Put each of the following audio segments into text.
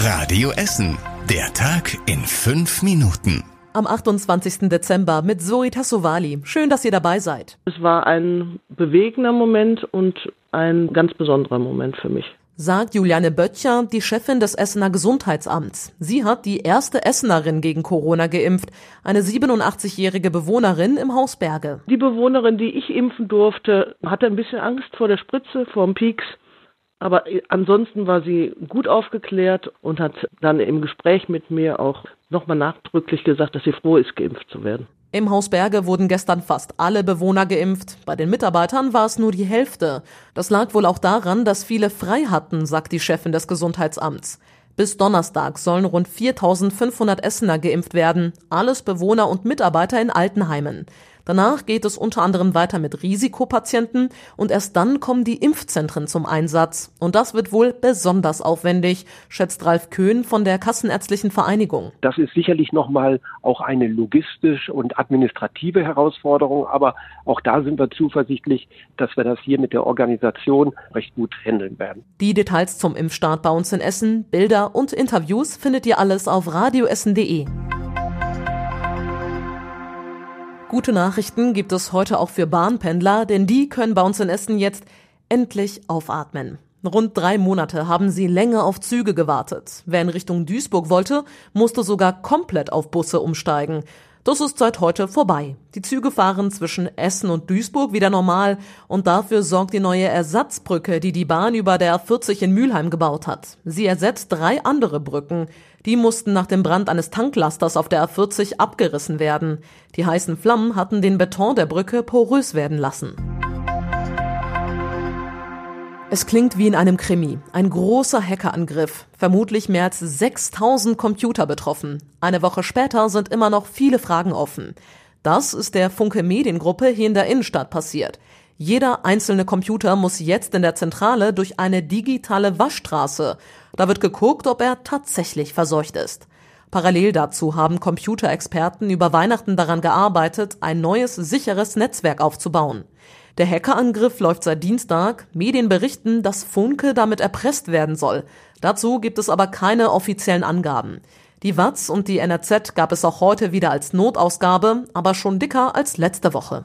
Radio Essen. Der Tag in fünf Minuten. Am 28. Dezember mit Zoe Tassovali. Schön, dass ihr dabei seid. Es war ein bewegender Moment und ein ganz besonderer Moment für mich. Sagt Juliane Böttcher, die Chefin des Essener Gesundheitsamts. Sie hat die erste Essenerin gegen Corona geimpft, eine 87-jährige Bewohnerin im Haus Berge. Die Bewohnerin, die ich impfen durfte, hatte ein bisschen Angst vor der Spritze, vor dem Pieks. Aber ansonsten war sie gut aufgeklärt und hat dann im Gespräch mit mir auch nochmal nachdrücklich gesagt, dass sie froh ist, geimpft zu werden. Im Haus Berge wurden gestern fast alle Bewohner geimpft. Bei den Mitarbeitern war es nur die Hälfte. Das lag wohl auch daran, dass viele frei hatten, sagt die Chefin des Gesundheitsamts. Bis Donnerstag sollen rund 4500 Essener geimpft werden, alles Bewohner und Mitarbeiter in Altenheimen. Danach geht es unter anderem weiter mit Risikopatienten und erst dann kommen die Impfzentren zum Einsatz. Und das wird wohl besonders aufwendig, schätzt Ralf Köhn von der Kassenärztlichen Vereinigung. Das ist sicherlich nochmal auch eine logistisch und administrative Herausforderung, aber auch da sind wir zuversichtlich, dass wir das hier mit der Organisation recht gut handeln werden. Die Details zum Impfstart bei uns in Essen, Bilder und Interviews findet ihr alles auf radioessen.de. Gute Nachrichten gibt es heute auch für Bahnpendler, denn die können bei uns in Essen jetzt endlich aufatmen. Rund drei Monate haben sie länger auf Züge gewartet. Wer in Richtung Duisburg wollte, musste sogar komplett auf Busse umsteigen. Das ist seit heute vorbei. Die Züge fahren zwischen Essen und Duisburg wieder normal und dafür sorgt die neue Ersatzbrücke, die die Bahn über der 40 in Mülheim gebaut hat. Sie ersetzt drei andere Brücken. Die mussten nach dem Brand eines Tanklasters auf der A40 abgerissen werden. Die heißen Flammen hatten den Beton der Brücke porös werden lassen. Es klingt wie in einem Krimi. Ein großer Hackerangriff. Vermutlich mehr als 6000 Computer betroffen. Eine Woche später sind immer noch viele Fragen offen. Das ist der Funke Mediengruppe hier in der Innenstadt passiert. Jeder einzelne Computer muss jetzt in der Zentrale durch eine digitale Waschstraße. Da wird geguckt, ob er tatsächlich verseucht ist. Parallel dazu haben Computerexperten über Weihnachten daran gearbeitet, ein neues, sicheres Netzwerk aufzubauen. Der Hackerangriff läuft seit Dienstag. Medien berichten, dass Funke damit erpresst werden soll. Dazu gibt es aber keine offiziellen Angaben. Die Watz und die NRZ gab es auch heute wieder als Notausgabe, aber schon dicker als letzte Woche.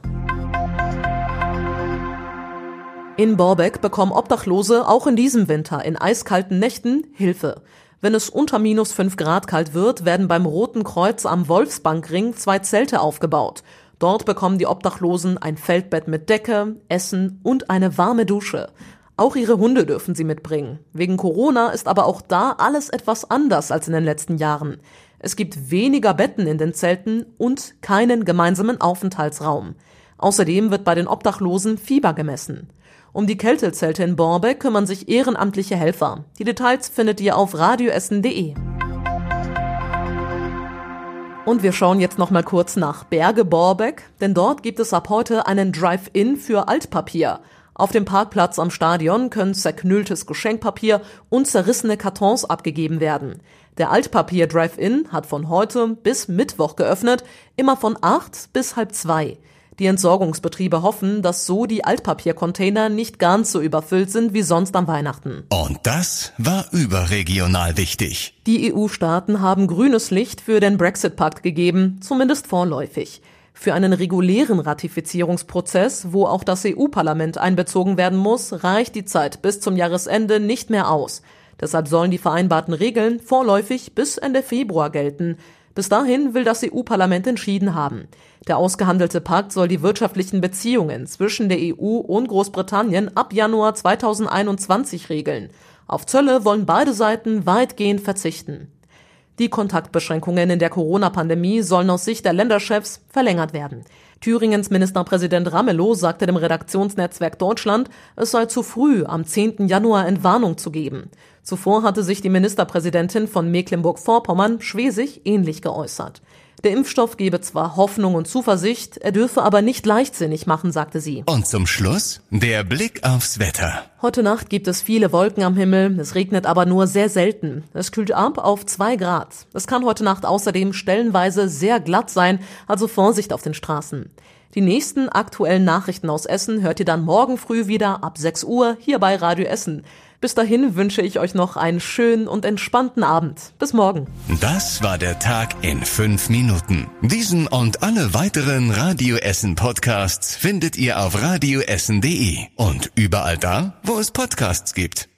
In Borbeck bekommen Obdachlose auch in diesem Winter in eiskalten Nächten Hilfe. Wenn es unter minus fünf Grad kalt wird, werden beim Roten Kreuz am Wolfsbankring zwei Zelte aufgebaut. Dort bekommen die Obdachlosen ein Feldbett mit Decke, Essen und eine warme Dusche. Auch ihre Hunde dürfen sie mitbringen. Wegen Corona ist aber auch da alles etwas anders als in den letzten Jahren. Es gibt weniger Betten in den Zelten und keinen gemeinsamen Aufenthaltsraum. Außerdem wird bei den Obdachlosen Fieber gemessen. Um die Kältezelte in Borbeck kümmern sich ehrenamtliche Helfer. Die Details findet ihr auf radioessen.de. Und wir schauen jetzt noch mal kurz nach Berge Borbeck, denn dort gibt es ab heute einen Drive-In für Altpapier. Auf dem Parkplatz am Stadion können zerknülltes Geschenkpapier und zerrissene Kartons abgegeben werden. Der Altpapier Drive-In hat von heute bis Mittwoch geöffnet, immer von acht bis halb zwei. Die Entsorgungsbetriebe hoffen, dass so die Altpapiercontainer nicht ganz so überfüllt sind wie sonst am Weihnachten. Und das war überregional wichtig. Die EU-Staaten haben grünes Licht für den Brexit-Pakt gegeben, zumindest vorläufig. Für einen regulären Ratifizierungsprozess, wo auch das EU-Parlament einbezogen werden muss, reicht die Zeit bis zum Jahresende nicht mehr aus. Deshalb sollen die vereinbarten Regeln vorläufig bis Ende Februar gelten. Bis dahin will das EU-Parlament entschieden haben. Der ausgehandelte Pakt soll die wirtschaftlichen Beziehungen zwischen der EU und Großbritannien ab Januar 2021 regeln. Auf Zölle wollen beide Seiten weitgehend verzichten. Die Kontaktbeschränkungen in der Corona-Pandemie sollen aus Sicht der Länderchefs verlängert werden. Thüringens Ministerpräsident Ramelow sagte dem Redaktionsnetzwerk Deutschland, es sei zu früh, am 10. Januar Entwarnung zu geben. Zuvor hatte sich die Ministerpräsidentin von Mecklenburg-Vorpommern Schwesig ähnlich geäußert. Der Impfstoff gebe zwar Hoffnung und Zuversicht, er dürfe aber nicht leichtsinnig machen, sagte sie. Und zum Schluss der Blick aufs Wetter. Heute Nacht gibt es viele Wolken am Himmel, es regnet aber nur sehr selten. Es kühlt ab auf zwei Grad. Es kann heute Nacht außerdem stellenweise sehr glatt sein, also Vorsicht auf den Straßen. Die nächsten aktuellen Nachrichten aus Essen hört ihr dann morgen früh wieder ab 6 Uhr hier bei Radio Essen. Bis dahin wünsche ich euch noch einen schönen und entspannten Abend. Bis morgen. Das war der Tag in fünf Minuten. Diesen und alle weiteren Radio Essen Podcasts findet ihr auf radioessen.de und überall da, wo es Podcasts gibt.